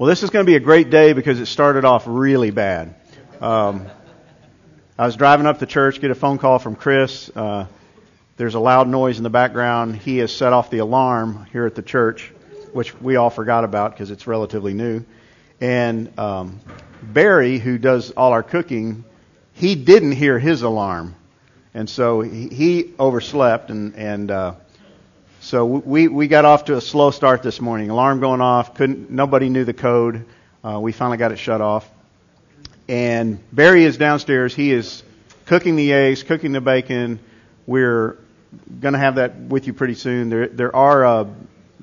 Well, this is going to be a great day because it started off really bad. Um, I was driving up to church, get a phone call from Chris. Uh, there's a loud noise in the background. He has set off the alarm here at the church, which we all forgot about because it's relatively new. And um, Barry, who does all our cooking, he didn't hear his alarm, and so he, he overslept, and and uh, so we we got off to a slow start this morning. Alarm going off. Couldn't nobody knew the code. Uh, we finally got it shut off. And Barry is downstairs. He is cooking the eggs, cooking the bacon. We're going to have that with you pretty soon. There there are uh,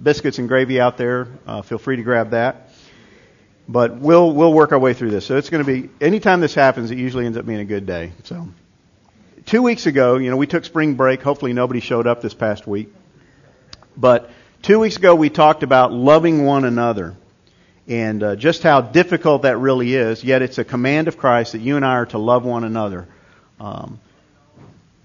biscuits and gravy out there. Uh, feel free to grab that. But we'll we'll work our way through this. So it's going to be anytime this happens, it usually ends up being a good day. So two weeks ago, you know, we took spring break. Hopefully nobody showed up this past week. But two weeks ago, we talked about loving one another and uh, just how difficult that really is. Yet it's a command of Christ that you and I are to love one another. Um,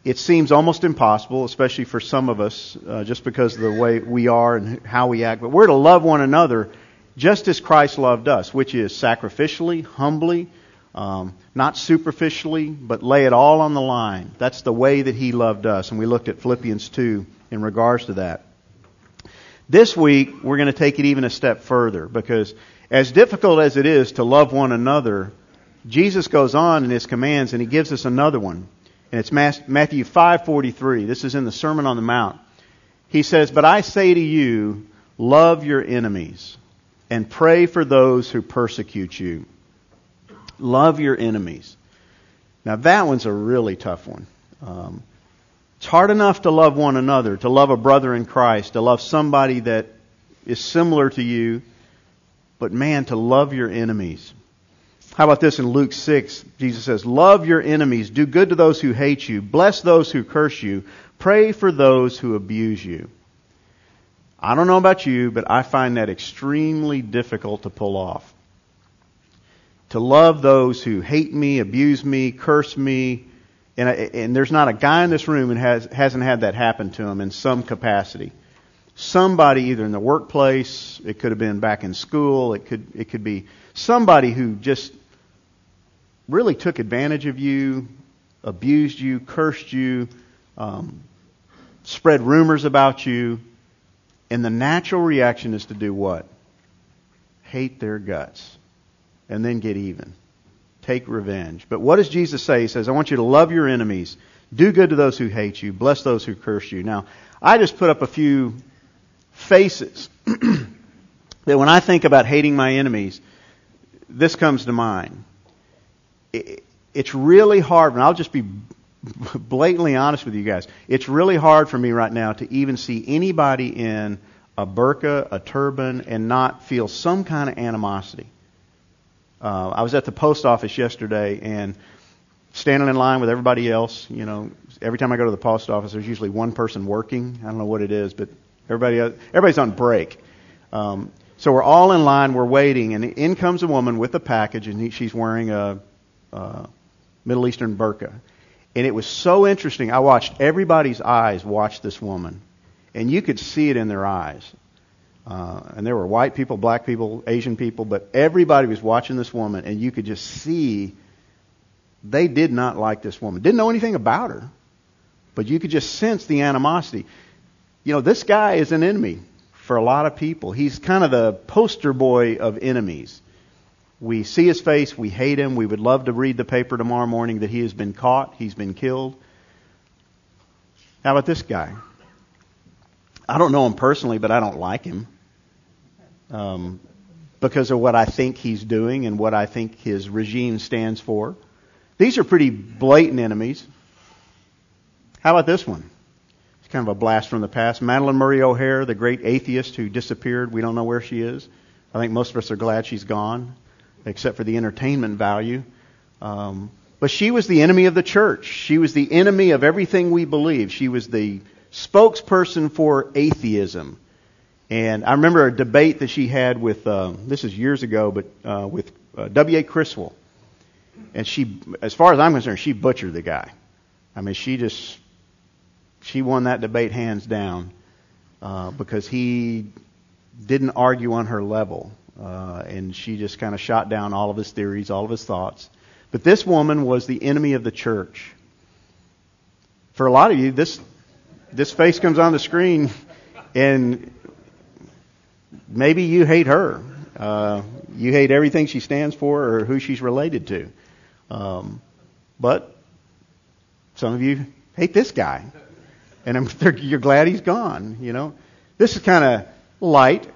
it seems almost impossible, especially for some of us, uh, just because of the way we are and how we act. But we're to love one another just as Christ loved us, which is sacrificially, humbly, um, not superficially, but lay it all on the line. That's the way that He loved us. And we looked at Philippians 2 in regards to that. This week, we're going to take it even a step further because as difficult as it is to love one another, Jesus goes on in his commands and he gives us another one. And it's Matthew 5:43. This is in the Sermon on the Mount. He says, "But I say to you, love your enemies and pray for those who persecute you." Love your enemies. Now that one's a really tough one. Um, it's hard enough to love one another, to love a brother in Christ, to love somebody that is similar to you, but man, to love your enemies. How about this in Luke 6? Jesus says, Love your enemies, do good to those who hate you, bless those who curse you, pray for those who abuse you. I don't know about you, but I find that extremely difficult to pull off. To love those who hate me, abuse me, curse me, and, and there's not a guy in this room who has, hasn't had that happen to him in some capacity. Somebody either in the workplace, it could have been back in school, it could, it could be somebody who just really took advantage of you, abused you, cursed you, um, spread rumors about you, and the natural reaction is to do what? Hate their guts and then get even take revenge. But what does Jesus say? He says, I want you to love your enemies, do good to those who hate you, bless those who curse you. Now, I just put up a few faces that when I think about hating my enemies, this comes to mind. It's really hard, and I'll just be blatantly honest with you guys. It's really hard for me right now to even see anybody in a burqa, a turban, and not feel some kind of animosity. Uh, I was at the post office yesterday and standing in line with everybody else. You know, every time I go to the post office, there's usually one person working. I don't know what it is, but everybody everybody's on break. Um, so we're all in line, we're waiting, and in comes a woman with a package, and she's wearing a, a Middle Eastern burqa. And it was so interesting. I watched everybody's eyes watch this woman, and you could see it in their eyes. Uh, and there were white people, black people, Asian people, but everybody was watching this woman, and you could just see they did not like this woman. Didn't know anything about her, but you could just sense the animosity. You know, this guy is an enemy for a lot of people. He's kind of the poster boy of enemies. We see his face, we hate him, we would love to read the paper tomorrow morning that he has been caught, he's been killed. How about this guy? I don't know him personally, but I don't like him um, because of what I think he's doing and what I think his regime stands for. These are pretty blatant enemies. How about this one? It's kind of a blast from the past. Madalyn Murray O'Hair, the great atheist who disappeared. We don't know where she is. I think most of us are glad she's gone, except for the entertainment value. Um, but she was the enemy of the church. She was the enemy of everything we believe. She was the spokesperson for atheism. And I remember a debate that she had with, uh, this is years ago, but uh, with uh, W.A. Criswell. And she, as far as I'm concerned, she butchered the guy. I mean, she just, she won that debate hands down uh, because he didn't argue on her level. Uh, and she just kind of shot down all of his theories, all of his thoughts. But this woman was the enemy of the church. For a lot of you, this this face comes on the screen, and maybe you hate her. Uh, you hate everything she stands for or who she's related to. Um, but some of you hate this guy, and you're glad he's gone. You know, this is kind of light,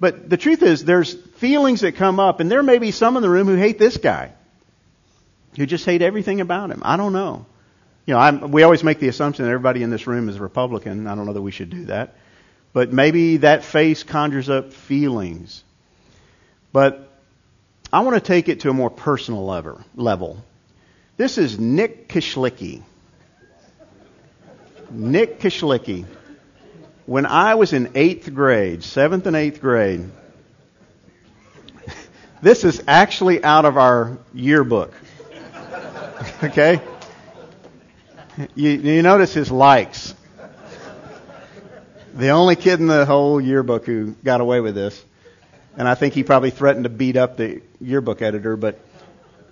but the truth is, there's feelings that come up, and there may be some in the room who hate this guy, who just hate everything about him. I don't know. You know, I'm, we always make the assumption that everybody in this room is a Republican. I don't know that we should do that. But maybe that face conjures up feelings. But I want to take it to a more personal level. This is Nick Kishlicki. Nick Kishlicki. When I was in eighth grade, seventh and eighth grade, this is actually out of our yearbook. okay? You, you notice his likes. The only kid in the whole yearbook who got away with this. And I think he probably threatened to beat up the yearbook editor, but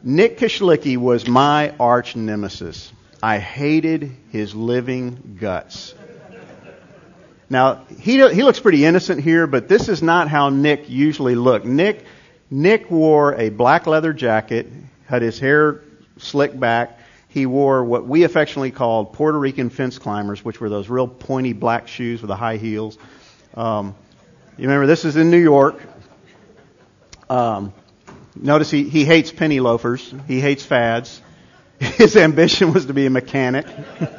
Nick Kishlicki was my arch nemesis. I hated his living guts. Now, he, he looks pretty innocent here, but this is not how Nick usually looked. Nick, Nick wore a black leather jacket, had his hair slicked back. He wore what we affectionately called Puerto Rican fence climbers, which were those real pointy black shoes with the high heels. Um, you remember, this is in New York. Um, notice he, he hates penny loafers. He hates fads. His ambition was to be a mechanic.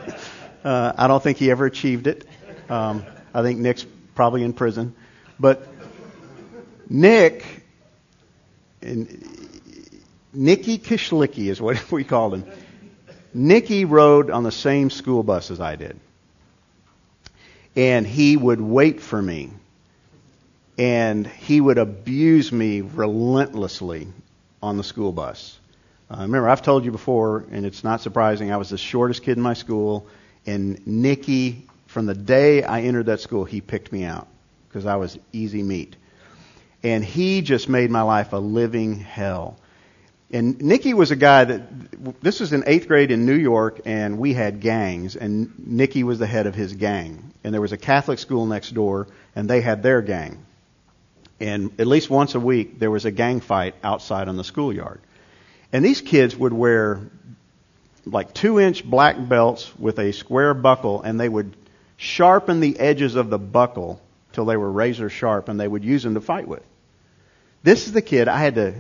uh, I don't think he ever achieved it. Um, I think Nick's probably in prison. But Nick, and Nicky Kishlicki is what we called him. Nicky rode on the same school bus as I did. And he would wait for me and he would abuse me relentlessly on the school bus. Uh, remember, I've told you before, and it's not surprising, I was the shortest kid in my school, and Nicky, from the day I entered that school, he picked me out because I was easy meat. And he just made my life a living hell. And Nicky was a guy that, this was in eighth grade in New York, and we had gangs, and Nicky was the head of his gang. And there was a Catholic school next door, and they had their gang. And at least once a week, there was a gang fight outside on the schoolyard. And these kids would wear like two inch black belts with a square buckle, and they would sharpen the edges of the buckle till they were razor sharp, and they would use them to fight with. This is the kid I had to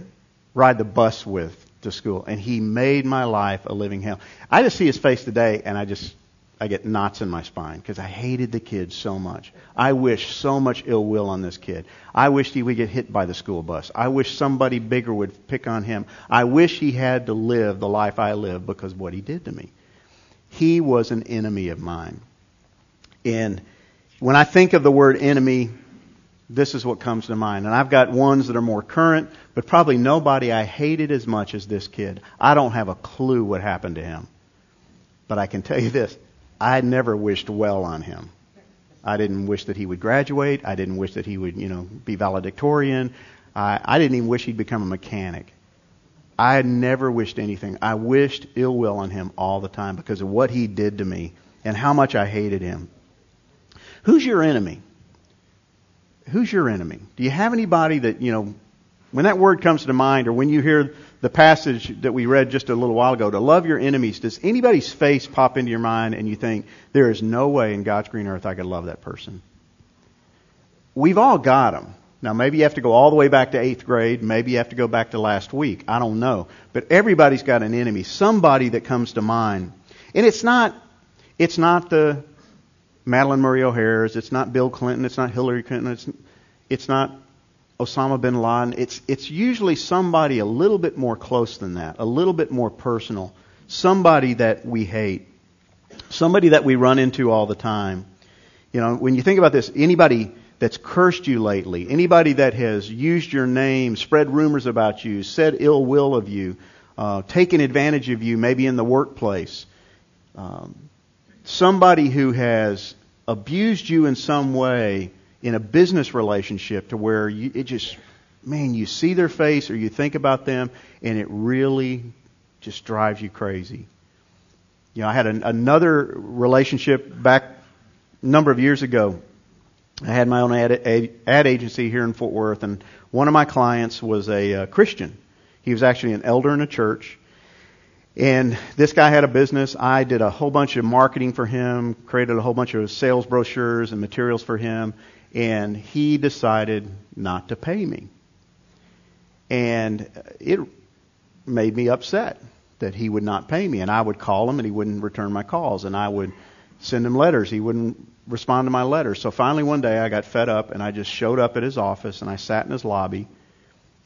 ride the bus with to school, and he made my life a living hell. I just see his face today, and I just I get knots in my spine because I hated the kid so much. I wish so much ill will on this kid. I wished he would get hit by the school bus. I wish somebody bigger would pick on him. I wish he had to live the life I live because of what he did to me. He was an enemy of mine. And when I think of the word enemy, this is what comes to mind. And I've got ones that are more current, but probably nobody I hated as much as this kid. I don't have a clue what happened to him. But I can tell you this I never wished well on him. I didn't wish that he would graduate. I didn't wish that he would, you know, be valedictorian. I, I didn't even wish he'd become a mechanic. I never wished anything. I wished ill will on him all the time because of what he did to me and how much I hated him. Who's your enemy? Who's your enemy? Do you have anybody that, you know, when that word comes to mind or when you hear the passage that we read just a little while ago, to love your enemies, does anybody's face pop into your mind and you think, there is no way in God's green earth I could love that person? We've all got them. Now, maybe you have to go all the way back to eighth grade. Maybe you have to go back to last week. I don't know. But everybody's got an enemy, somebody that comes to mind. And it's not, it's not the Madalyn Murray O'Hair's. It's not Bill Clinton. It's not Hillary Clinton. It's, it's not Osama bin Laden. It's, it's usually somebody a little bit more close than that, a little bit more personal, somebody that we hate, somebody that we run into all the time. You know, when you think about this, anybody that's cursed you lately, anybody that has used your name, spread rumors about you, said ill will of you, uh, taken advantage of you, maybe in the workplace, um, somebody who has abused you in some way in a business relationship to where you, it just man, you see their face or you think about them, and it really just drives you crazy. You know, I had an, another relationship back a number of years ago. I had my own ad, ad, ad agency here in Fort Worth, and one of my clients was a uh, Christian. He was actually an elder in a church. And this guy had a business. I did a whole bunch of marketing for him, created a whole bunch of sales brochures and materials for him, and he decided not to pay me. And it made me upset that he would not pay me. And I would call him and he wouldn't return my calls. And I would send him letters. He wouldn't respond to my letters. So finally one day I got fed up and I just showed up at his office and I sat in his lobby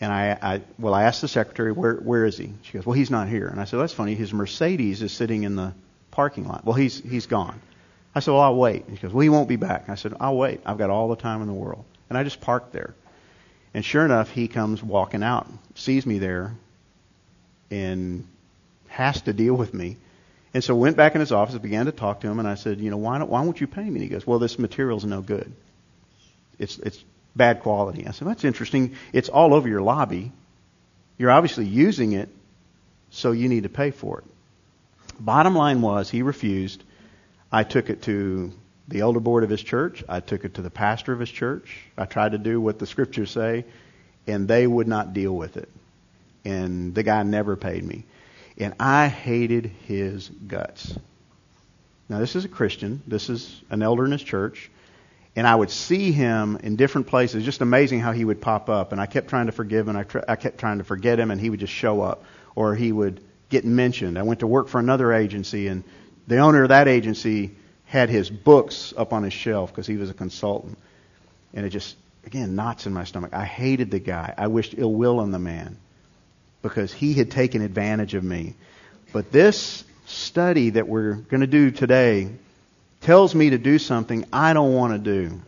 and I, I well I asked the secretary where where is he? She goes, Well he's not here. And I said, That's funny, his Mercedes is sitting in the parking lot. Well he's he's gone. I said, Well I'll wait. And she goes, Well he won't be back. I said, I'll wait. I've got all the time in the world. And I just parked there. And sure enough, he comes walking out, sees me there, and has to deal with me. And so went back in his office, began to talk to him, and I said, you know, why don't why won't you pay me? And he goes, well, this material's no good. It's it's bad quality. I said, that's interesting. It's all over your lobby. You're obviously using it, so you need to pay for it. Bottom line was he refused. I took it to the elder board of his church. I took it to the pastor of his church. I tried to do what the scriptures say, and they would not deal with it. And the guy never paid me and I hated his guts. Now, this is a Christian. This is an elder in his church. And I would see him in different places. Just amazing how he would pop up. And I kept trying to forgive him. I, tr- I kept trying to forget him, and he would just show up. Or he would get mentioned. I went to work for another agency, and the owner of that agency had his books up on his shelf because he was a consultant. And it just, again, knots in my stomach. I hated the guy. I wished ill will on the man because he had taken advantage of me. But this study that we're going to do today tells me to do something I don't want to do.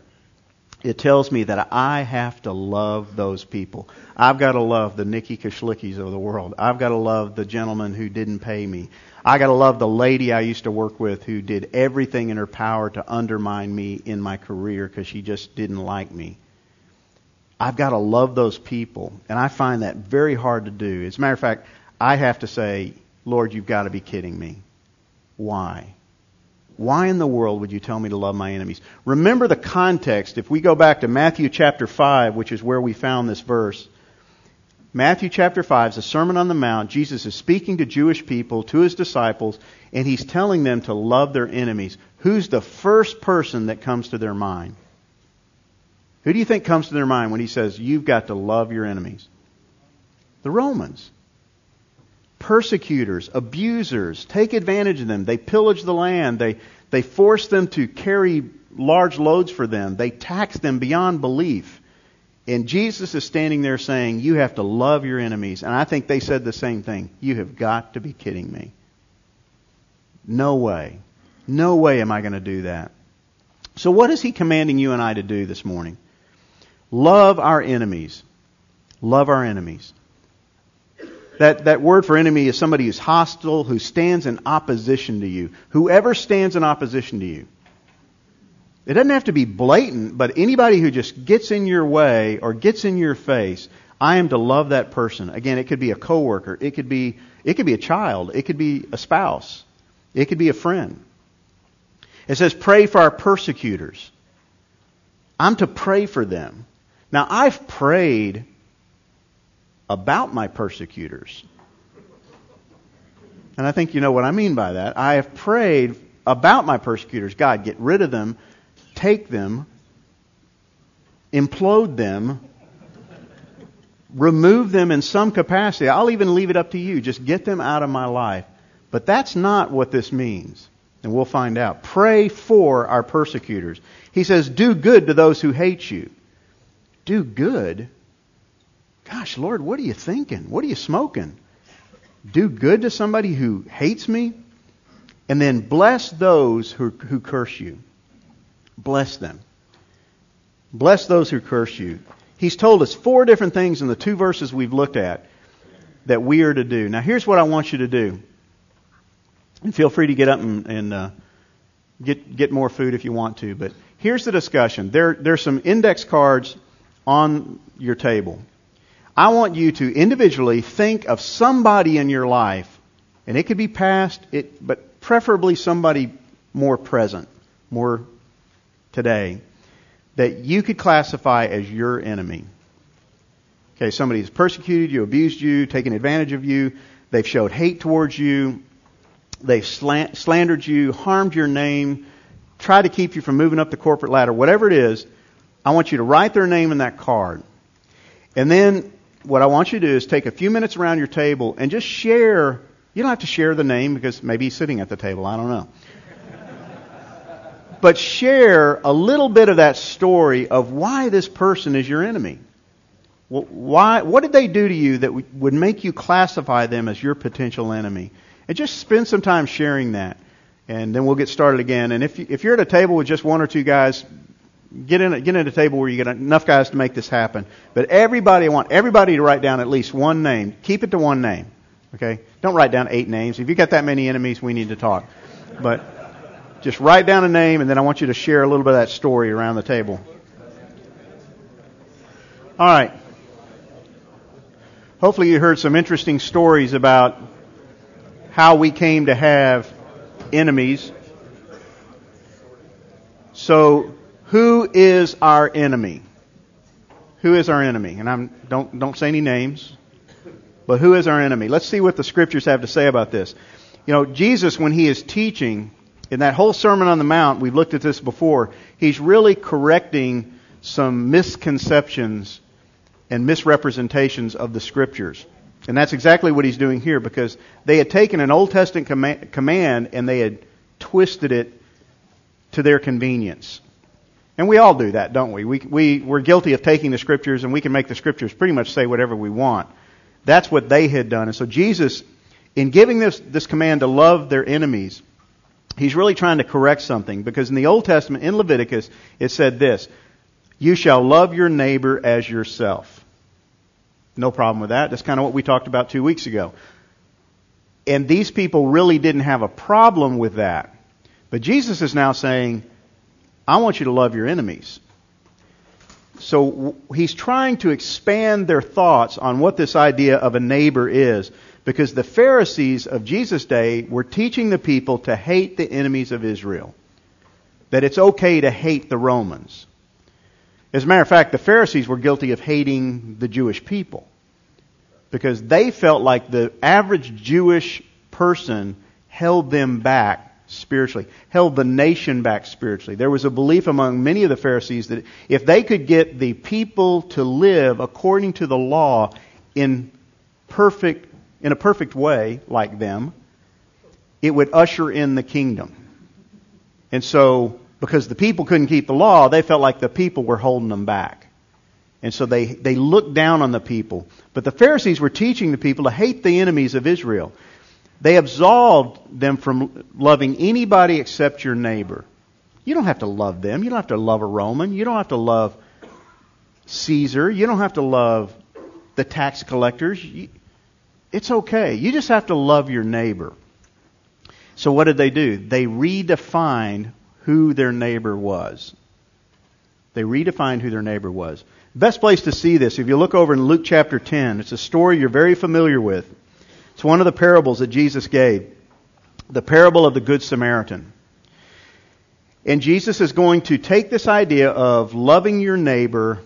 It tells me that I have to love those people. I've got to love the Nikki Kashlickis of the world. I've got to love the gentleman who didn't pay me. I got to love the lady I used to work with who did everything in her power to undermine me in my career because she just didn't like me. I've got to love those people. And I find that very hard to do. As a matter of fact, I have to say, Lord, you've got to be kidding me. Why? Why in the world would you tell me to love my enemies? Remember the context. If we go back to Matthew chapter 5, which is where we found this verse, Matthew chapter 5 is a Sermon on the Mount. Jesus is speaking to Jewish people, to his disciples, and he's telling them to love their enemies. Who's the first person that comes to their mind? Who do you think comes to their mind when he says, You've got to love your enemies? The Romans. Persecutors, abusers, take advantage of them. They pillage the land. They, they force them to carry large loads for them. They tax them beyond belief. And Jesus is standing there saying, You have to love your enemies. And I think they said the same thing. You have got to be kidding me. No way. No way am I going to do that. So, what is he commanding you and I to do this morning? Love our enemies. Love our enemies. That, that word for enemy is somebody who's hostile, who stands in opposition to you. Whoever stands in opposition to you. It doesn't have to be blatant, but anybody who just gets in your way or gets in your face, I am to love that person. Again, it could be a coworker, it could be it could be a child, it could be a spouse, it could be a friend. It says pray for our persecutors. I'm to pray for them. Now, I've prayed about my persecutors. And I think you know what I mean by that. I have prayed about my persecutors. God, get rid of them, take them, implode them, remove them in some capacity. I'll even leave it up to you. Just get them out of my life. But that's not what this means. And we'll find out. Pray for our persecutors. He says, do good to those who hate you do good. Gosh, Lord, what are you thinking? What are you smoking? Do good to somebody who hates me, and then bless those who, who curse you. Bless them. Bless those who curse you. He's told us four different things in the two verses we've looked at that we are to do. Now, here's what I want you to do. And feel free to get up and, and uh, get get more food if you want to. But here's the discussion. There there's some index cards on your table. I want you to individually think of somebody in your life, and it could be past, it, but preferably somebody more present, more today, that you could classify as your enemy. Okay, somebody has persecuted you, abused you, taken advantage of you, they've showed hate towards you, they've slandered you, harmed your name, tried to keep you from moving up the corporate ladder, whatever it is, I want you to write their name in that card. And then what I want you to do is take a few minutes around your table and just share. You don't have to share the name because maybe he's sitting at the table. I don't know. but share a little bit of that story of why this person is your enemy. Why, what did they do to you that would make you classify them as your potential enemy? And just spend some time sharing that. And then we'll get started again. And if, you, if you're at a table with just one or two guys, get in, a, get in a table where you get enough guys to make this happen. But everybody, I want everybody to write down at least one name. Keep it to one name. Okay? Don't write down eight names. If you got that many enemies, we need to talk. But just write down a name, and then I want you to share a little bit of that story around the table. All right. Hopefully, you heard some interesting stories about how we came to have enemies. So, who is our enemy? Who is our enemy? And I'm don't don't say any names, but who is our enemy? Let's see what the scriptures have to say about this. You know, Jesus when he is teaching in that whole Sermon on the Mount, we've looked at this before, he's really correcting some misconceptions and misrepresentations of the scriptures. And that's exactly what he's doing here because they had taken an Old Testament command and they had twisted it to their convenience. And we all do that, don't we? we? We, we're guilty of taking the scriptures and we can make the scriptures pretty much say whatever we want. That's what they had done. And so Jesus, in giving this, this command to love their enemies, he's really trying to correct something because in the Old Testament, in Leviticus, it said this, you shall love your neighbor as yourself. No problem with that. That's kind of what we talked about two weeks ago. And these people really didn't have a problem with that. But Jesus is now saying, I want you to love your enemies. So he's trying to expand their thoughts on what this idea of a neighbor is because the Pharisees of Jesus' day were teaching the people to hate the enemies of Israel. That it's okay to hate the Romans. As a matter of fact, the Pharisees were guilty of hating the Jewish people because they felt like the average Jewish person held them back spiritually, held the nation back spiritually. There was a belief among many of the Pharisees that if they could get the people to live according to the law in perfect in a perfect way like them, it would usher in the kingdom. And so because the people couldn't keep the law, they felt like the people were holding them back. And so they, they looked down on the people. But the Pharisees were teaching the people to hate the enemies of Israel. They absolved them from loving anybody except your neighbor. You don't have to love them. You don't have to love a Roman. You don't have to love Caesar. You don't have to love the tax collectors. It's okay. You just have to love your neighbor. So what did they do? They redefined who their neighbor was. They redefined who their neighbor was. Best place to see this, if you look over in Luke chapter 10, it's a story you're very familiar with. It's one of the parables that Jesus gave. The parable of the Good Samaritan. And Jesus is going to take this idea of loving your neighbor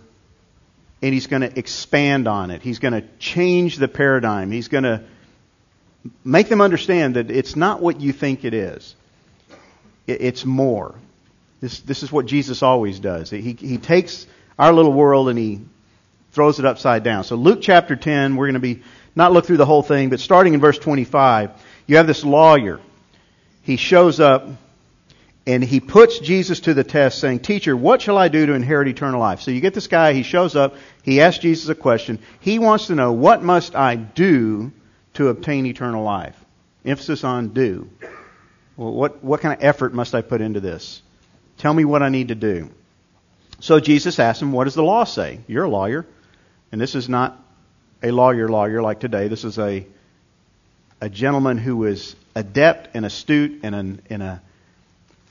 and he's going to expand on it. He's going to change the paradigm. He's going to make them understand that it's not what you think it is. It's more. This, this is what Jesus always does. He, he takes our little world and he throws it upside down. So Luke chapter 10, we're going to be, not look through the whole thing, but starting in verse 25, you have this lawyer. He shows up and he puts Jesus to the test saying, Teacher, what shall I do to inherit eternal life? So you get this guy, he shows up, he asks Jesus a question. He wants to know, what must I do to obtain eternal life? Emphasis on do. Well, what, what kind of effort must I put into this? Tell me what I need to do. So Jesus asked him, What does the law say? You're a lawyer. And this is not a lawyer lawyer like today. This is a, a gentleman who is adept and astute and an, and a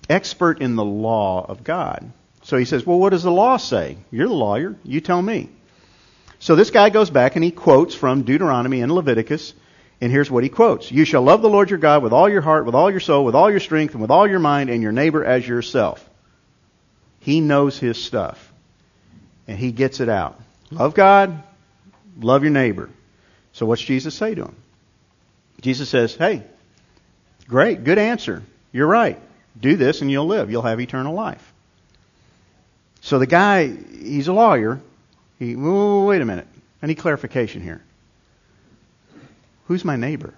expert in the law of God. So he says, Well, what does the law say? You're the lawyer. You tell me. So this guy goes back and he quotes from Deuteronomy and Leviticus, and here's what he quotes. You shall love the Lord your God with all your heart, with all your soul, with all your strength, and with all your mind, and your neighbor as yourself. He knows his stuff. And he gets it out. Love God, love your neighbor. So what's Jesus say to him? Jesus says, Hey, great, good answer. You're right. Do this and you'll live. You'll have eternal life. So the guy, he's a lawyer. He, wait a minute. Need clarification here. Who's my neighbor?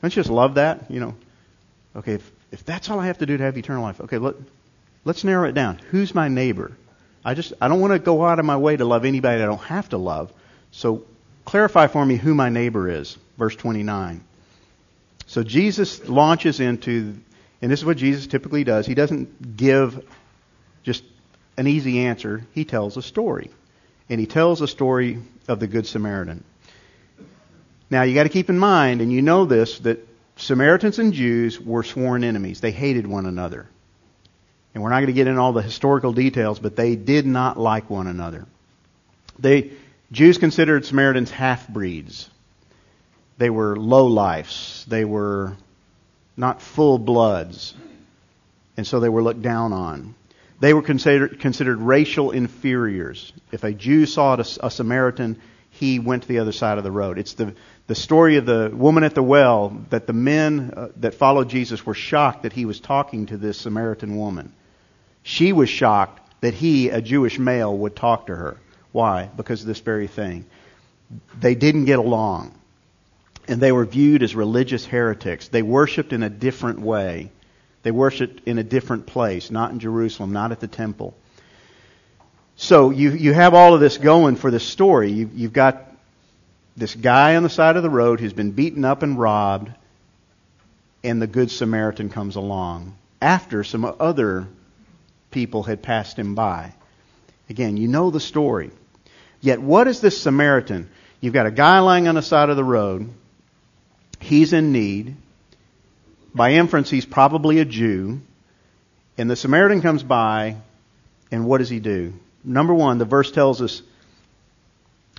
Don't you just love that? You know, okay, if, if that's all I have to do to have eternal life, okay, let, let's narrow it down. Who's my neighbor? I just, I don't want to go out of my way to love anybody I don't have to love. So clarify for me who my neighbor is. Verse 29. So Jesus launches into, and this is what Jesus typically does. He doesn't give just an easy answer. He tells a story. And he tells a story of the Good Samaritan. Now, you got to keep in mind, and you know this, that Samaritans and Jews were sworn enemies. They hated one another. And we're not going to get into all the historical details, but they did not like one another. They, Jews considered Samaritans half breeds. They were low lifes. They were not full bloods. And so they were looked down on. They were considered, considered racial inferiors. If a Jew saw a, a Samaritan, he went to the other side of the road. It's the, the story of the woman at the well that the men uh, that followed Jesus were shocked that he was talking to this Samaritan woman. She was shocked that he, a Jewish male, would talk to her. Why? Because of this very thing. They didn't get along. And they were viewed as religious heretics. They worshiped in a different way. They worshiped in a different place, not in Jerusalem, not at the temple. So you, you have all of this going for this story. You, you've got this guy on the side of the road who's been beaten up and robbed, and the Good Samaritan comes along after some other people had passed him by. Again, you know the story. Yet, what is this Samaritan? You've got a guy lying on the side of the road. He's in need. By inference, he's probably a Jew. And the Samaritan comes by, and what does he do? Number one, the verse tells us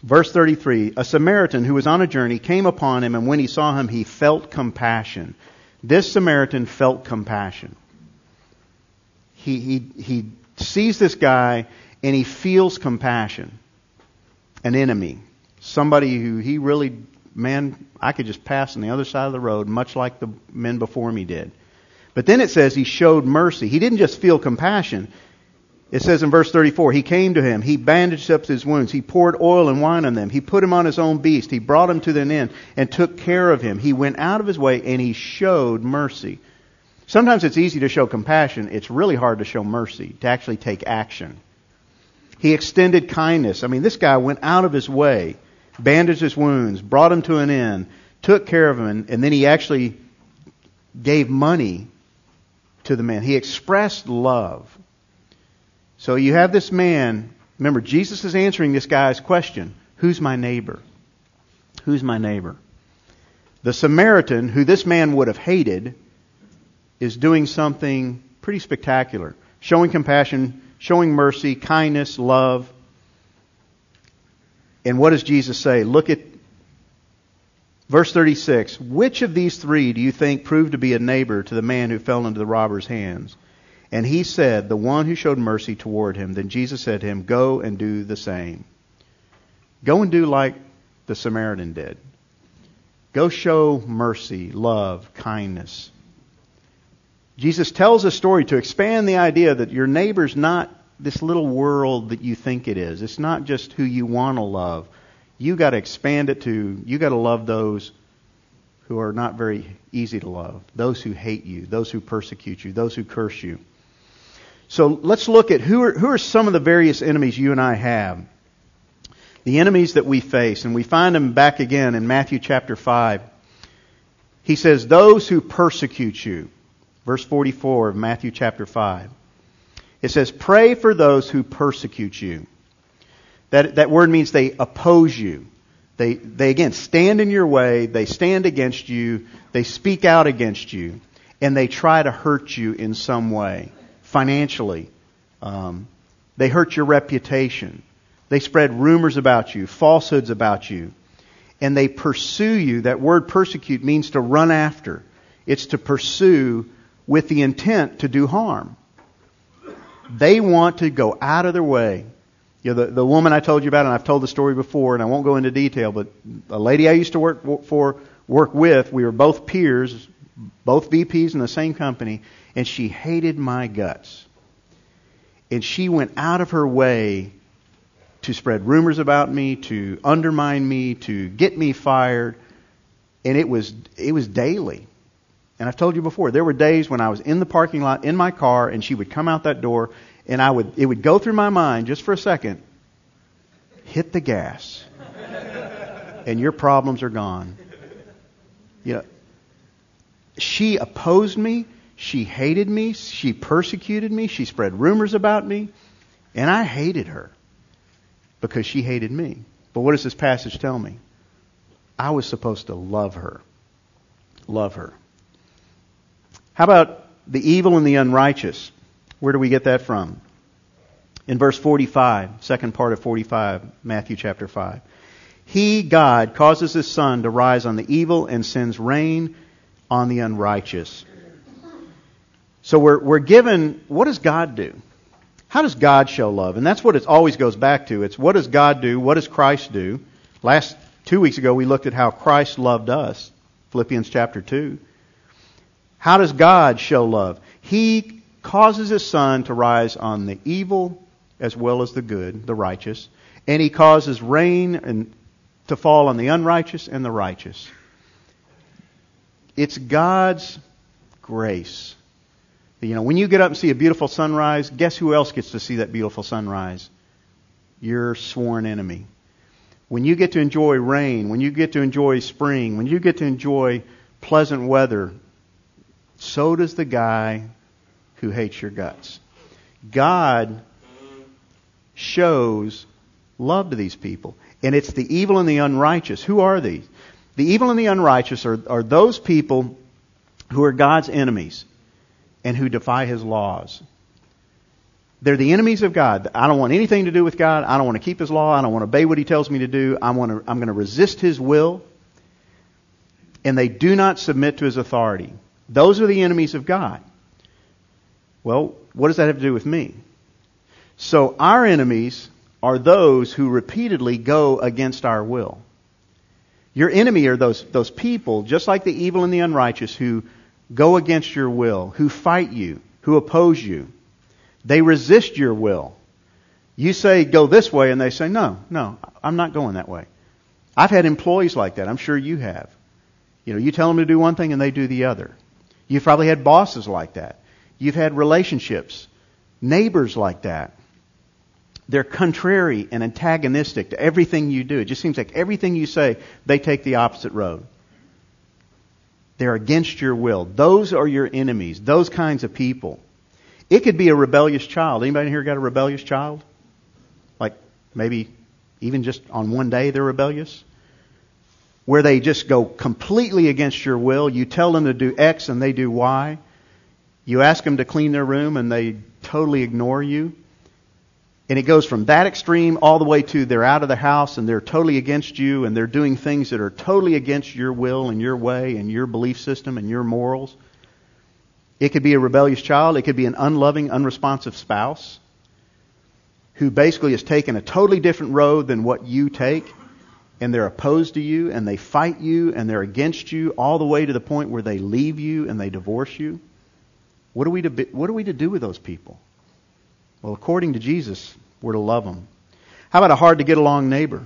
Verse 33 A Samaritan who was on a journey came upon him, and when he saw him, he felt compassion. This Samaritan felt compassion. He, he, he sees this guy and he feels compassion. An enemy. Somebody who he really, man, I could just pass on the other side of the road, much like the men before me did. But then it says he showed mercy. He didn't just feel compassion, it says in verse 34, He came to him, he bandaged up his wounds, he poured oil and wine on them, he put him on his own beast, he brought him to an inn and took care of him. He went out of his way and he showed mercy. Sometimes it's easy to show compassion, it's really hard to show mercy, to actually take action. He extended kindness. I mean, this guy went out of his way, bandaged his wounds, brought him to an inn, took care of him, and then he actually gave money to the man. He expressed love. So you have this man. Remember, Jesus is answering this guy's question Who's my neighbor? Who's my neighbor? The Samaritan, who this man would have hated, is doing something pretty spectacular showing compassion, showing mercy, kindness, love. And what does Jesus say? Look at verse 36. Which of these three do you think proved to be a neighbor to the man who fell into the robber's hands? And he said, The one who showed mercy toward him. Then Jesus said to him, Go and do the same. Go and do like the Samaritan did. Go show mercy, love, kindness. Jesus tells a story to expand the idea that your neighbor's not this little world that you think it is. It's not just who you want to love. You got to expand it to you got to love those who are not very easy to love, those who hate you, those who persecute you, those who curse you. So let's look at who are, who are some of the various enemies you and I have. The enemies that we face, and we find them back again in Matthew chapter 5. He says, Those who persecute you. Verse 44 of Matthew chapter 5. It says, Pray for those who persecute you. That, that word means they oppose you. They, they again stand in your way, they stand against you, they speak out against you, and they try to hurt you in some way financially. Um, they hurt your reputation. They They spread rumors about you, falsehoods about you, and they pursue you. That word persecute means to run after. It's to pursue with the intent to do harm. They want to go out of their way. You know, the, the woman I told you about, and I've told the story before, and I won't go into detail, but a lady I used to work for, work with, we were both peers, both VPs in the same company, and she hated my guts. And she went out of her way to spread rumors about me, to undermine me, to get me fired, and it was it was daily. And I've told you before, there were days when I was in the parking lot in my car and she would come out that door and I would it would go through my mind just for a second, hit the gas. and your problems are gone. You know, she opposed me, she hated me, she persecuted me, she spread rumors about me, and I hated her because she hated me. But what does this passage tell me? I was supposed to love her. Love her. How about the evil and the unrighteous? Where do we get that from? In verse 45, second part of 45, Matthew chapter 5. He, God, causes his sun to rise on the evil and sends rain on the unrighteous. So we're, we're given, what does God do? How does God show love? And that's what it always goes back to. It's what does God do? What does Christ do? Last two weeks ago we looked at how Christ loved us. Philippians chapter 2. How does God show love? He causes his sun to rise on the evil as well as the good, the righteous, and he causes rain and to fall on the unrighteous and the righteous. It's God's grace. You know, when you get up and see a beautiful sunrise, guess who else gets to see that beautiful sunrise? Your sworn enemy. When you get to enjoy rain, when you get to enjoy spring, when you get to enjoy pleasant weather, so does the guy who hates your guts. God shows love to these people. And it's the evil and the unrighteous. Who are these? The evil and the unrighteous are, are those people who are God's enemies and who defy his laws. They're the enemies of God. I don't want anything to do with God. I don't want to keep his law. I don't want to obey what he tells me to do. I want to, I'm going to resist his will. And they do not submit to his authority. Those are the enemies of God. Well, what does that have to do with me? So our enemies are those who repeatedly go against our will. Your enemy are those, those people, just like the evil and the unrighteous, who go against your will, who fight you, who oppose you. They resist your will. You say, go this way, and they say, no, no, I'm not going that way. I've had employees like that. I'm sure you have. You know, you tell them to do one thing and they do the other. You've probably had bosses like that. You've had relationships, neighbors like that. They're contrary and antagonistic to everything you do. It just seems like everything you say, they take the opposite road. They're against your will. Those are your enemies. Those kinds of people. It could be a rebellious child. Anybody here got a rebellious child? Like maybe even just on one day they're rebellious? Where they just go completely against your will. You tell them to do X and they do Y. You ask them to clean their room and they totally ignore you. And it goes from that extreme all the way to they're out of the house and they're totally against you and they're doing things that are totally against your will and your way and your belief system and your morals. It could be a rebellious child. It could be an unloving, unresponsive spouse who basically has taken a totally different road than what you take and they're opposed to you and they fight you and they're against you all the way to the point where they leave you and they divorce you, what are we to, be, what are we to do with those people? Well, according to Jesus, we're to love them. How about a hard to get along neighbor?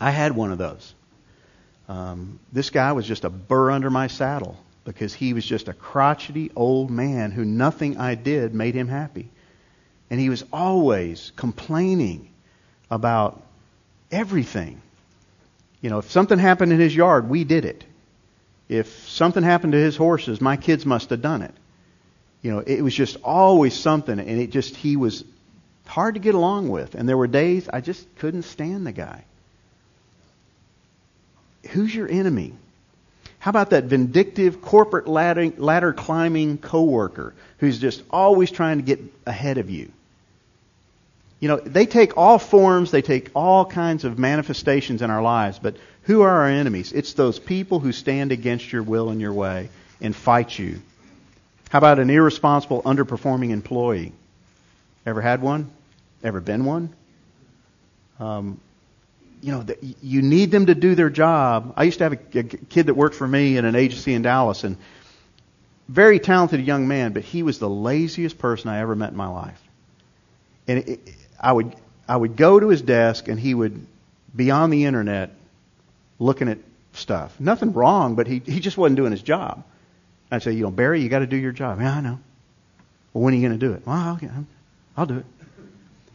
I had one of those. Um, this guy was just a burr under my saddle because he was just a crotchety old man who nothing I did made him happy. And he was always complaining about Everything. You know, if something happened in his yard, we did it. If something happened to his horses, my kids must have done it. You know, it was just always something, and it just, he was hard to get along with. And there were days I just couldn't stand the guy. Who's your enemy? How about that vindictive corporate ladder, ladder climbing coworker who's just always trying to get ahead of you? You know, they take all forms, they take all kinds of manifestations in our lives, but who are our enemies? It's those people who stand against your will and your way and fight you. How about an irresponsible, underperforming employee? Ever had one? Ever been one? Um, you know, you need them to do their job. I used to have a, a kid that worked for me in an agency in Dallas, and very talented young man, but he was the laziest person I ever met in my life. And it, it, I would I would go to his desk, and he would be on the internet looking at stuff. Nothing wrong, but he he just wasn't doing his job. I'd say, you know, Barry, you got to do your job. Yeah, I know. Well, when are you going to do it? Well, okay, I'll do it.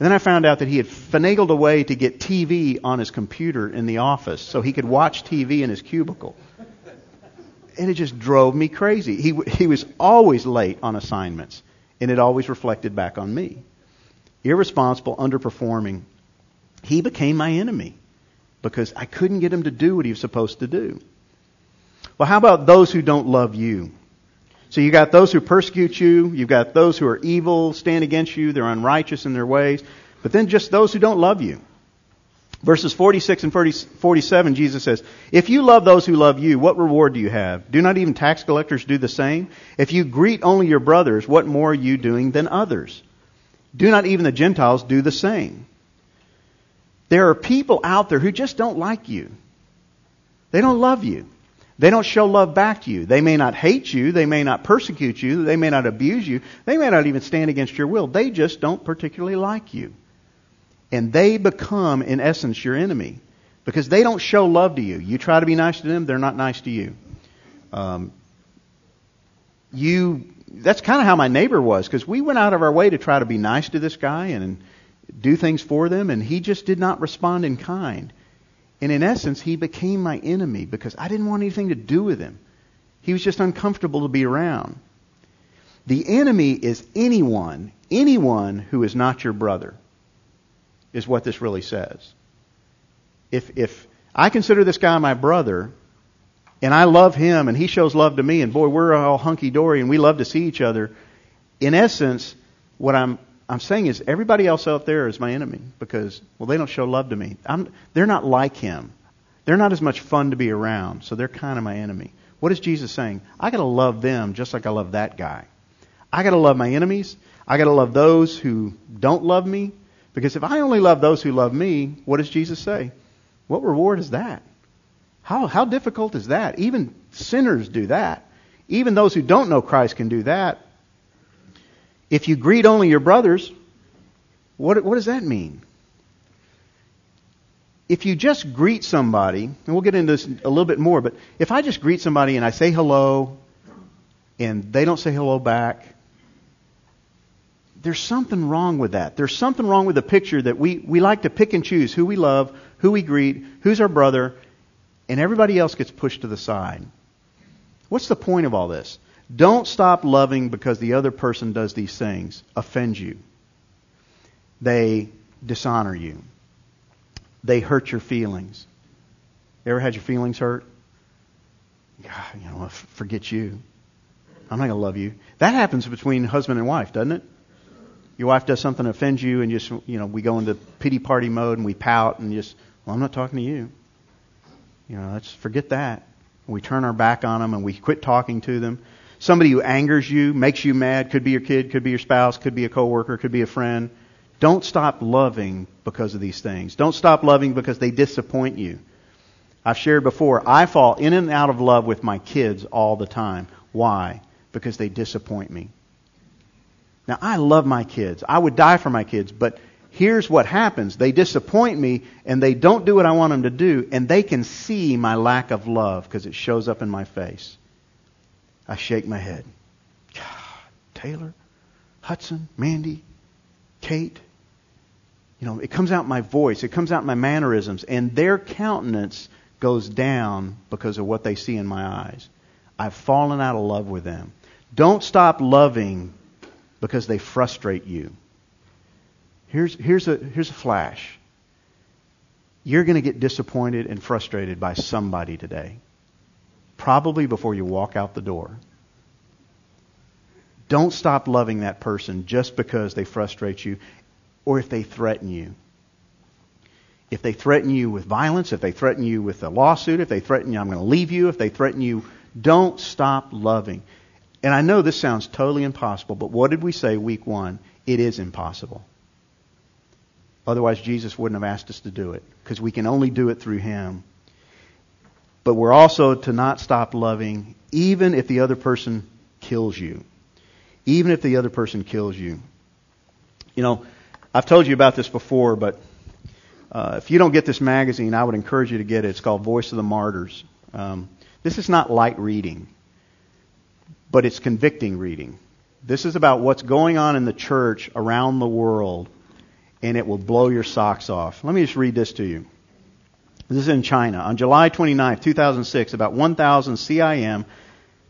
And then I found out that he had finagled a way to get TV on his computer in the office so he could watch TV in his cubicle. And it just drove me crazy. He, he was always late on assignments, and it always reflected back on me. Irresponsible, underperforming. He became my enemy because I couldn't get him to do what he was supposed to do. Well, how about those who don't love you? So you got those who persecute you, you've got those who are evil, stand against you, they're unrighteous in their ways, but then just those who don't love you. Verses 46 and 47, Jesus says, If you love those who love you, what reward do you have? Do not even tax collectors do the same? If you greet only your brothers, what more are you doing than others? Do not even the Gentiles do the same? There are people out there who just don't like you. They don't love you. They don't show love back to you. They may not hate you. They may not persecute you. They may not abuse you. They may not even stand against your will. They just don't particularly like you. And they become, in essence, your enemy because they don't show love to you. You try to be nice to them, they're not nice to you. Um, you that's kind of how my neighbor was because we went out of our way to try to be nice to this guy and do things for them, and he just did not respond in kind. And in essence, he became my enemy because I didn't want anything to do with him. He was just uncomfortable to be around. The enemy is anyone, anyone who is not your brother, is what this really says. If, if I consider this guy my brother, and I love him, and he shows love to me, and boy, we're all hunky dory, and we love to see each other, in essence, what I'm I'm saying is everybody else out there is my enemy because, well, they don't show love to me. I'm, they're not like him. They're not as much fun to be around, so they're kind of my enemy. What is Jesus saying? I got to love them just like I love that guy. I got to love my enemies. I got to love those who don't love me because if I only love those who love me, what does Jesus say? What reward is that? How how difficult is that? Even sinners do that. Even those who don't know Christ can do that. If you greet only your brothers, what, what does that mean? If you just greet somebody, and we'll get into this a little bit more, but if I just greet somebody and I say hello and they don't say hello back, there's something wrong with that. There's something wrong with the picture that we, we like to pick and choose who we love, who we greet, who's our brother, and everybody else gets pushed to the side. What's the point of all this? Don't stop loving because the other person does these things, offend you. They dishonor you. They hurt your feelings. Ever had your feelings hurt? God, you know, forget you. I'm not going to love you. That happens between husband and wife, doesn't it? Your wife does something that offends you, and just you know, we go into pity party mode and we pout and just, well, I'm not talking to you. You know, let's forget that. We turn our back on them and we quit talking to them somebody who angers you, makes you mad, could be your kid, could be your spouse, could be a coworker, could be a friend. Don't stop loving because of these things. Don't stop loving because they disappoint you. I've shared before, I fall in and out of love with my kids all the time. Why? Because they disappoint me. Now, I love my kids. I would die for my kids, but here's what happens. They disappoint me and they don't do what I want them to do, and they can see my lack of love because it shows up in my face. I shake my head. Taylor, Hudson, Mandy, Kate. You know, it comes out my voice, it comes out my mannerisms, and their countenance goes down because of what they see in my eyes. I've fallen out of love with them. Don't stop loving because they frustrate you. Here's, here's, a, here's a flash. You're going to get disappointed and frustrated by somebody today probably before you walk out the door. Don't stop loving that person just because they frustrate you. or if they threaten you. If they threaten you with violence, if they threaten you with a lawsuit, if they threaten you, I'm going to leave you, if they threaten you, don't stop loving. And I know this sounds totally impossible, but what did we say week one? It is impossible. Otherwise, Jesus wouldn't have asked us to do it, because we can only do it through Him. But we're also to not stop loving, even if the other person kills you. Even if the other person kills you. You know, I've told you about this before, but uh, if you don't get this magazine, I would encourage you to get it. It's called Voice of the Martyrs. Um, this is not light reading, but it's convicting reading. This is about what's going on in the church around the world, and it will blow your socks off. Let me just read this to you. This is in China. On July 29, 2006, about 1,000 CIM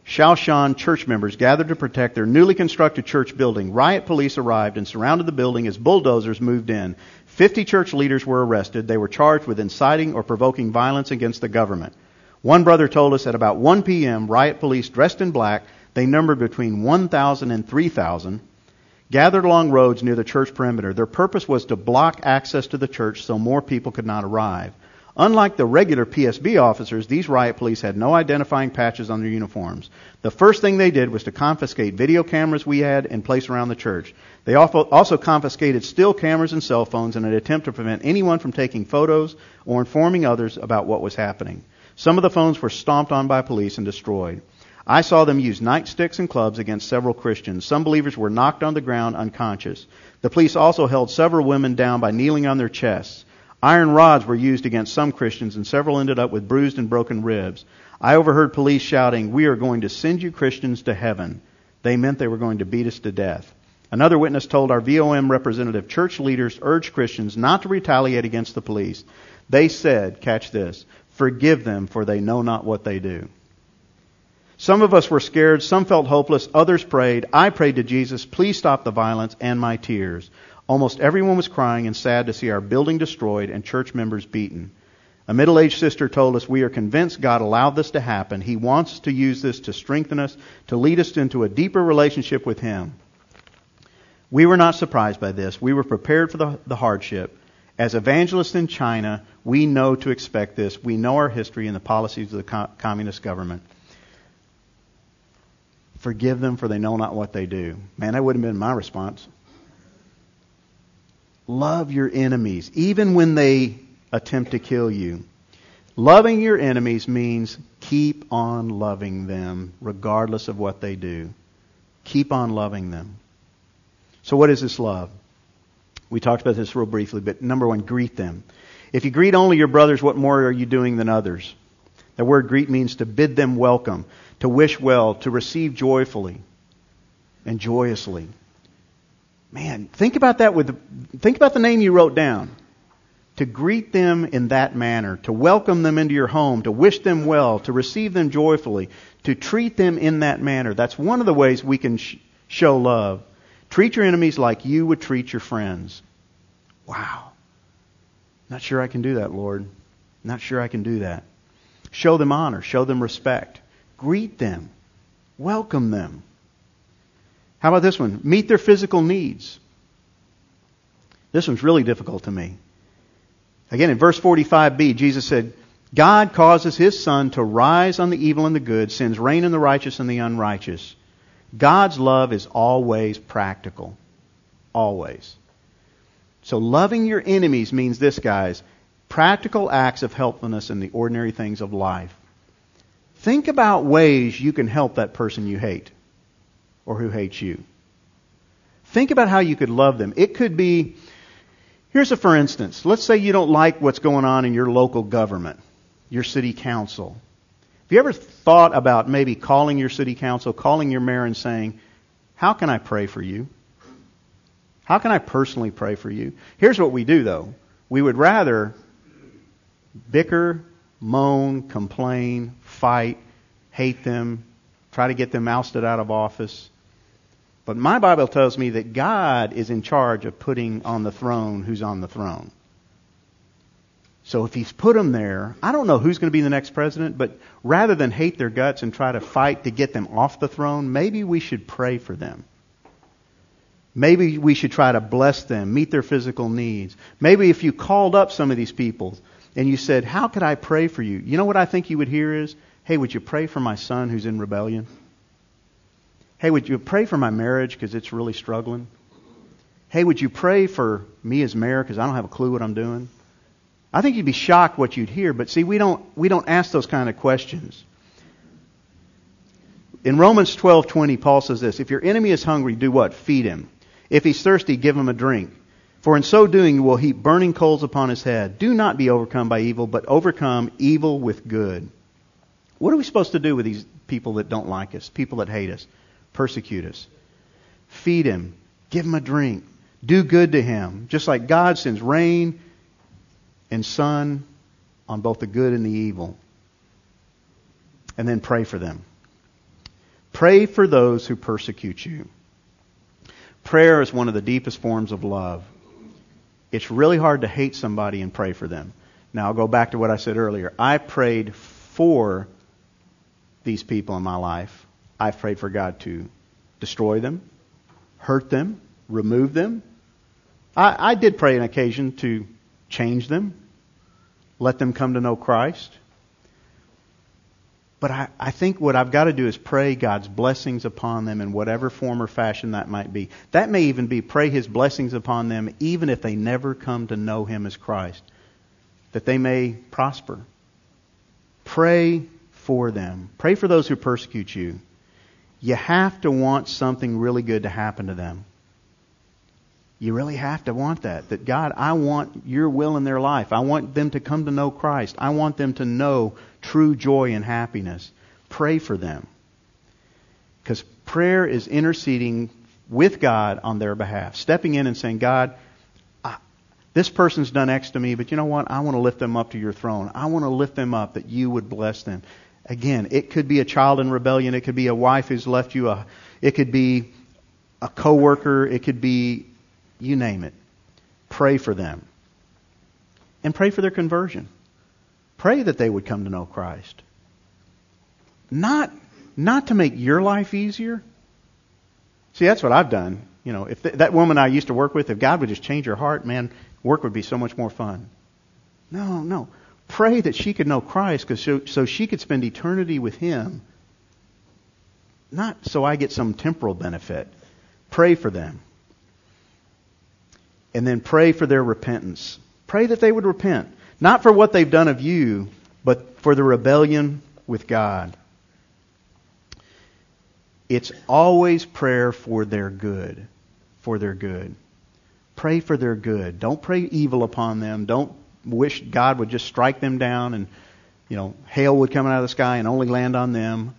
Shaoshan church members gathered to protect their newly constructed church building. Riot police arrived and surrounded the building as bulldozers moved in. Fifty church leaders were arrested. They were charged with inciting or provoking violence against the government. One brother told us at about 1 p.m., riot police dressed in black, they numbered between 1,000 and 3,000, gathered along roads near the church perimeter. Their purpose was to block access to the church so more people could not arrive. Unlike the regular PSB officers, these riot police had no identifying patches on their uniforms. The first thing they did was to confiscate video cameras we had in place around the church. They also confiscated still cameras and cell phones in an attempt to prevent anyone from taking photos or informing others about what was happening. Some of the phones were stomped on by police and destroyed. I saw them use nightsticks and clubs against several Christians. Some believers were knocked on the ground unconscious. The police also held several women down by kneeling on their chests. Iron rods were used against some Christians, and several ended up with bruised and broken ribs. I overheard police shouting, We are going to send you Christians to heaven. They meant they were going to beat us to death. Another witness told our VOM representative church leaders urged Christians not to retaliate against the police. They said, catch this, forgive them for they know not what they do. Some of us were scared, some felt hopeless, others prayed. I prayed to Jesus, please stop the violence and my tears. Almost everyone was crying and sad to see our building destroyed and church members beaten. A middle aged sister told us, We are convinced God allowed this to happen. He wants to use this to strengthen us, to lead us into a deeper relationship with Him. We were not surprised by this. We were prepared for the, the hardship. As evangelists in China, we know to expect this. We know our history and the policies of the co- communist government. Forgive them, for they know not what they do. Man, that wouldn't have been my response. Love your enemies, even when they attempt to kill you. Loving your enemies means keep on loving them, regardless of what they do. Keep on loving them. So, what is this love? We talked about this real briefly, but number one, greet them. If you greet only your brothers, what more are you doing than others? The word greet means to bid them welcome, to wish well, to receive joyfully and joyously. Man, think about that with, think about the name you wrote down. To greet them in that manner, to welcome them into your home, to wish them well, to receive them joyfully, to treat them in that manner. That's one of the ways we can sh- show love. Treat your enemies like you would treat your friends. Wow. Not sure I can do that, Lord. Not sure I can do that. Show them honor. Show them respect. Greet them. Welcome them. How about this one? Meet their physical needs. This one's really difficult to me. Again, in verse 45b, Jesus said, God causes his sun to rise on the evil and the good, sends rain on the righteous and the unrighteous. God's love is always practical. Always. So loving your enemies means this, guys practical acts of helpfulness in the ordinary things of life. Think about ways you can help that person you hate or who hates you. Think about how you could love them. It could be, here's a for instance. Let's say you don't like what's going on in your local government, your city council. Have you ever thought about maybe calling your city council, calling your mayor and saying, how can I pray for you? How can I personally pray for you? Here's what we do though. We would rather bicker, moan, complain, fight, hate them, try to get them ousted out of office. But my Bible tells me that God is in charge of putting on the throne who's on the throne. So if he's put them there, I don't know who's going to be the next president, but rather than hate their guts and try to fight to get them off the throne, maybe we should pray for them. Maybe we should try to bless them, meet their physical needs. Maybe if you called up some of these people and you said, How could I pray for you? You know what I think you would hear is, Hey, would you pray for my son who's in rebellion? Hey, would you pray for my marriage because it's really struggling? Hey, would you pray for me as mayor because I don't have a clue what I'm doing? I think you'd be shocked what you'd hear, but see, we don't, we don't ask those kind of questions. In Romans 12:20, Paul says this, if your enemy is hungry, do what? Feed him. If he's thirsty, give him a drink. For in so doing you will heap burning coals upon his head. Do not be overcome by evil, but overcome evil with good. What are we supposed to do with these people that don't like us, people that hate us, persecute us? Feed him, give him a drink, do good to him. Just like God sends rain and sun on both the good and the evil. And then pray for them. Pray for those who persecute you. Prayer is one of the deepest forms of love. It's really hard to hate somebody and pray for them. Now, I'll go back to what I said earlier. I prayed for these people in my life. I've prayed for God to destroy them, hurt them, remove them. I, I did pray an occasion to change them, let them come to know Christ. But I, I think what I've got to do is pray God's blessings upon them in whatever form or fashion that might be. That may even be pray His blessings upon them even if they never come to know Him as Christ, that they may prosper. Pray for them. Pray for those who persecute you. You have to want something really good to happen to them. You really have to want that. That God, I want your will in their life. I want them to come to know Christ. I want them to know true joy and happiness. Pray for them. Because prayer is interceding with God on their behalf. Stepping in and saying, God, this person's done X to me, but you know what? I want to lift them up to your throne. I want to lift them up that you would bless them. Again, it could be a child in rebellion. It could be a wife who's left you. A, it could be a coworker. It could be you name it. Pray for them. And pray for their conversion. Pray that they would come to know Christ. Not, not to make your life easier. See, that's what I've done. You know, if th- that woman I used to work with, if God would just change her heart, man, work would be so much more fun. No, no. Pray that she could know Christ cause so, so she could spend eternity with Him. Not so I get some temporal benefit. Pray for them and then pray for their repentance. Pray that they would repent. Not for what they've done of you, but for the rebellion with God. It's always prayer for their good. For their good. Pray for their good. Don't pray evil upon them. Don't wish God would just strike them down and, you know, hail would come out of the sky and only land on them.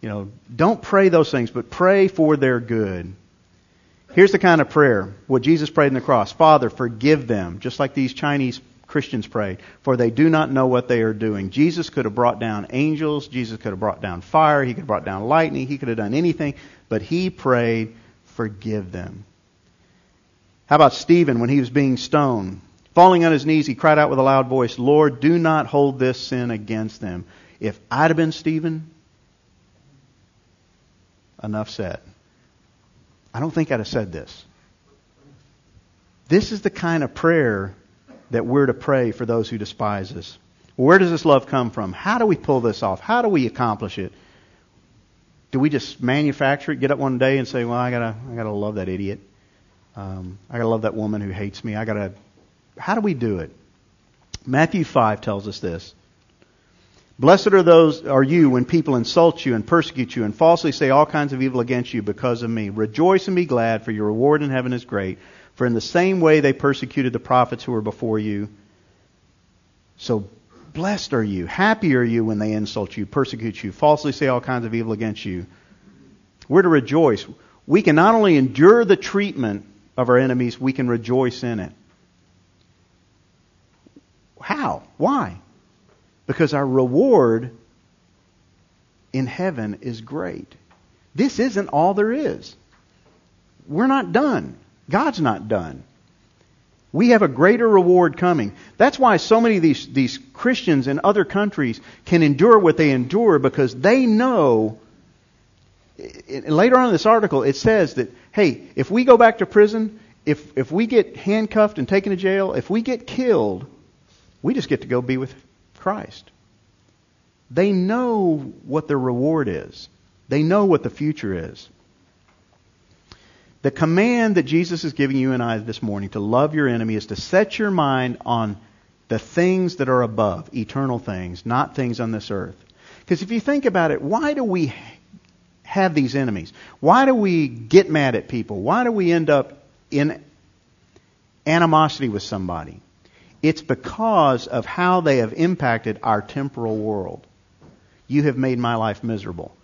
You know, don't pray those things, but pray for their good. Here's the kind of prayer what Jesus prayed in the cross Father, forgive them, just like these Chinese Christians prayed, for they do not know what they are doing. Jesus could have brought down angels, Jesus could have brought down fire, he could have brought down lightning, he could have done anything, but he prayed, forgive them. How about Stephen when he was being stoned? Falling on his knees, he cried out with a loud voice, Lord, do not hold this sin against them. If I'd have been Stephen, enough said. I don't think I'd have said this. This is the kind of prayer that we're to pray for those who despise us. Where does this love come from? How do we pull this off? How do we accomplish it? Do we just manufacture it, get up one day and say, "Well, I gotta, I gotta love that idiot. Um, I gotta love that woman who hates me. I gotta." How do we do it? Matthew five tells us this. Blessed are those are you when people insult you and persecute you and falsely say all kinds of evil against you because of me. Rejoice and be glad, for your reward in heaven is great. For in the same way they persecuted the prophets who were before you. So blessed are you, happy are you when they insult you, persecute you, falsely say all kinds of evil against you. We're to rejoice. We can not only endure the treatment of our enemies, we can rejoice in it. How? Why? Because our reward in heaven is great. This isn't all there is. We're not done. God's not done. We have a greater reward coming. That's why so many of these, these Christians in other countries can endure what they endure because they know later on in this article, it says that, hey, if we go back to prison, if, if we get handcuffed and taken to jail, if we get killed, we just get to go be with Christ. They know what their reward is. They know what the future is. The command that Jesus is giving you and I this morning to love your enemy is to set your mind on the things that are above, eternal things, not things on this earth. Because if you think about it, why do we have these enemies? Why do we get mad at people? Why do we end up in animosity with somebody? It's because of how they have impacted our temporal world. You have made my life miserable.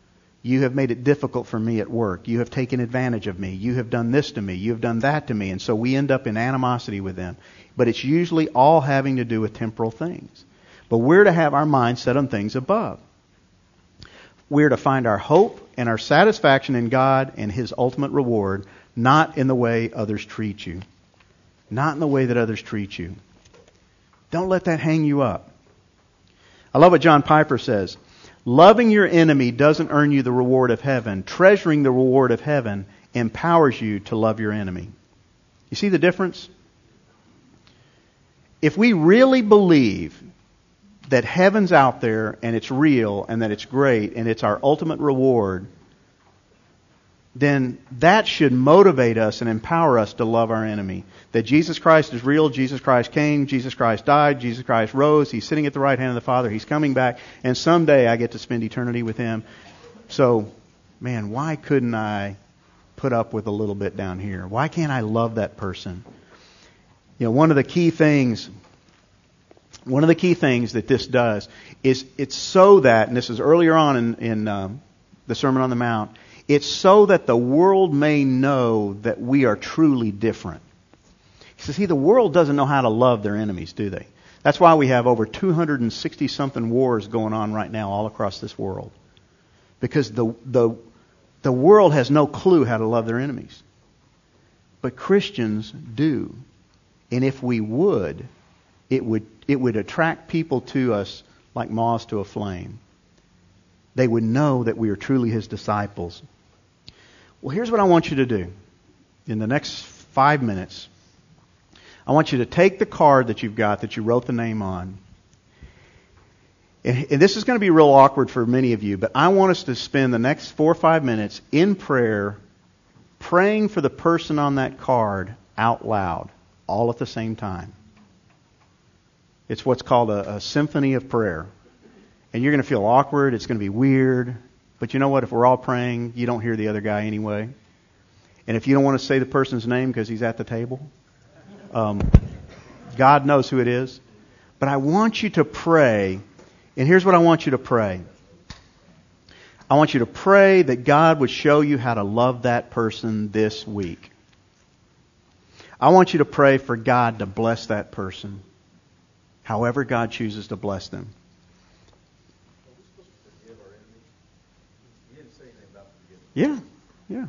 You have made it difficult for me at work. You have taken advantage of me. You have done this to me. You have done that to me. And so we end up in animosity with them. But it's usually all having to do with temporal things. But we're to have our mind set on things above. We're to find our hope and our satisfaction in God and His ultimate reward, not in the way others treat you. Not in the way that others treat you. Don't let that hang you up. I love what John Piper says. Loving your enemy doesn't earn you the reward of heaven. Treasuring the reward of heaven empowers you to love your enemy. You see the difference? If we really believe that heaven's out there and it's real and that it's great and it's our ultimate reward, then that should motivate us and empower us to love our enemy. That Jesus Christ is real, Jesus Christ came, Jesus Christ died, Jesus Christ rose, He's sitting at the right hand of the Father, He's coming back, and someday I get to spend eternity with Him. So, man, why couldn't I put up with a little bit down here? Why can't I love that person? You know, one of the key things one of the key things that this does is it's so that, and this is earlier on in, in um, the Sermon on the Mount, it's so that the world may know that we are truly different. So see, the world doesn't know how to love their enemies, do they? That's why we have over 260 something wars going on right now all across this world. Because the, the, the world has no clue how to love their enemies. But Christians do. And if we would, it would, it would attract people to us like moths to a flame. They would know that we are truly His disciples. Well, here's what I want you to do. In the next five minutes, I want you to take the card that you've got that you wrote the name on. And, this is going to be real awkward for many of you, but I want us to spend the next four or five minutes in prayer, praying for the person on that card out loud, all at the same time. It's what's called a, a symphony of prayer. And you're going to feel awkward. It's going to be weird. But you know what? If we're all praying, you don't hear the other guy anyway. And if you don't want to say the person's name because he's at the table, um, God knows who it is. But I want you to pray. And here's what I want you to pray. I want you to pray that God would show you how to love that person this week. I want you to pray for God to bless that person however God chooses to bless them. Yeah, yeah,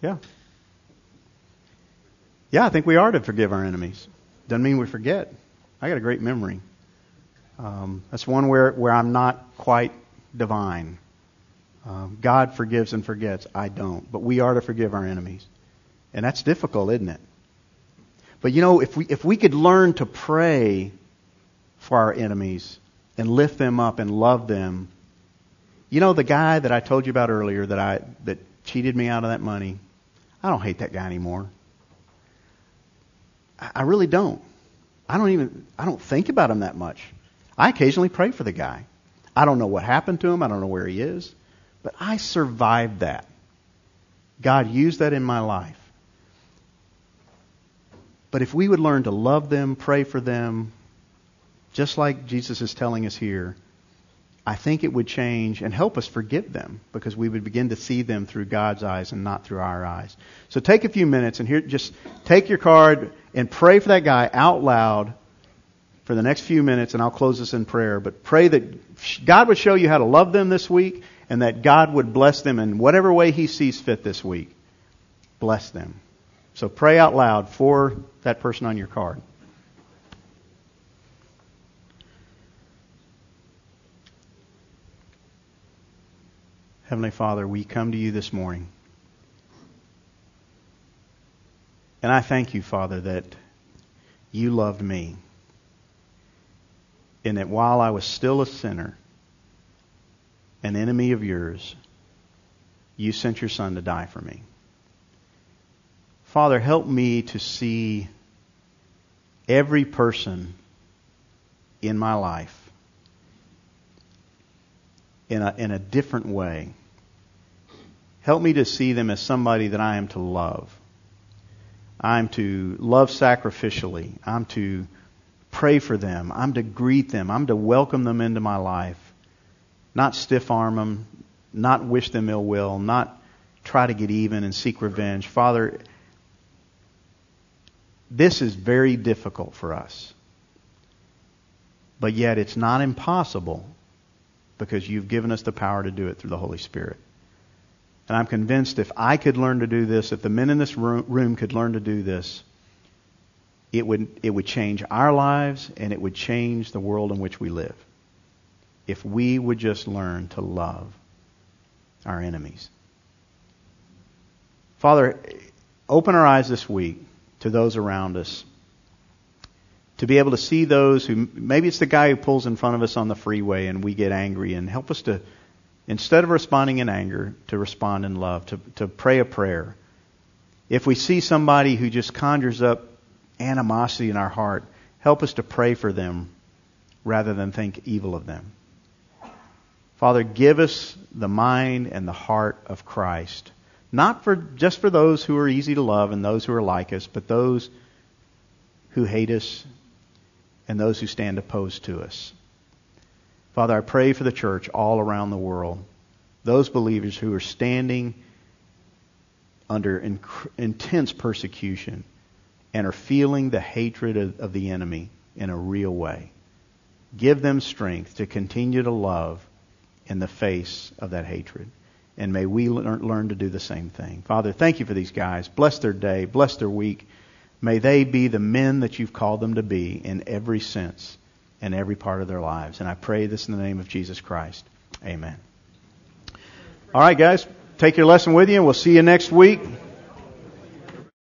yeah. Yeah, I think we are to forgive our enemies. Doesn't mean we forget. I got a great memory. Um, that's one where, where I'm not quite divine. Um, God forgives and forgets. I don't. But we are to forgive our enemies. And that's difficult, isn't it? But you know, if we, if we could learn to pray for our enemies and lift them up and love them, you know, the guy that I told you about earlier that I, that cheated me out of that money, I don't hate that guy anymore. I, I really don't. I don't even, I don't think about him that much. I occasionally pray for the guy. I don't know what happened to him. I don't know where he is. But I survived that. God used that in my life. But if we would learn to love them, pray for them, just like Jesus is telling us here, I think it would change and help us forgive them because we would begin to see them through God's eyes and not through our eyes. So take a few minutes and here, just take your card and pray for that guy out loud for the next few minutes and I'll close this in prayer. But pray that God would show you how to love them this week and that God would bless them in whatever way He sees fit this week. Bless them. So pray out loud for that person on your card. Heavenly Father, we come to you this morning. And I thank you, Father, that you loved me. And that while I was still a sinner, an enemy of yours, you sent your Son to die for me. Father, help me to see every person in my life in a, in a different way. Help me to see them as somebody that I am to love. I'm to love sacrificially. I'm to pray for them. I'm to greet them. I'm to welcome them into my life. Not stiff arm them, not wish them ill will, not try to get even and seek revenge. Father, this is very difficult for us. But yet it's not impossible because you've given us the power to do it through the Holy Spirit. And I'm convinced if I could learn to do this, if the men in this room could learn to do this, it would, it would change our lives and it would change the world in which we live. If we would just learn to love our enemies. Father, open our eyes this week to those around us to be able to see those who maybe it's the guy who pulls in front of us on the freeway and we get angry and help us to instead of responding in anger to respond in love to, to pray a prayer. If we see somebody who just conjures up animosity in our heart help us to pray for them rather than think evil of them. Father give us the mind and the heart of christ. Not for just for those who are easy to love and those who are like us but those who hate us and those who stand opposed to us. Father, I pray for the church all around the world, those believers who are standing under inc- intense persecution and are feeling the hatred of, of the enemy in a real way. Give them strength to continue to love in the face of that hatred. And may we learn, learn to do the same thing. Father, thank you for these guys. Bless their day. Bless their week. May they be the men that you've called them to be in every sense and every part of their lives. And I pray this in the name of Jesus Christ. Amen. All right, guys, take your lesson with you, and we'll see you next week.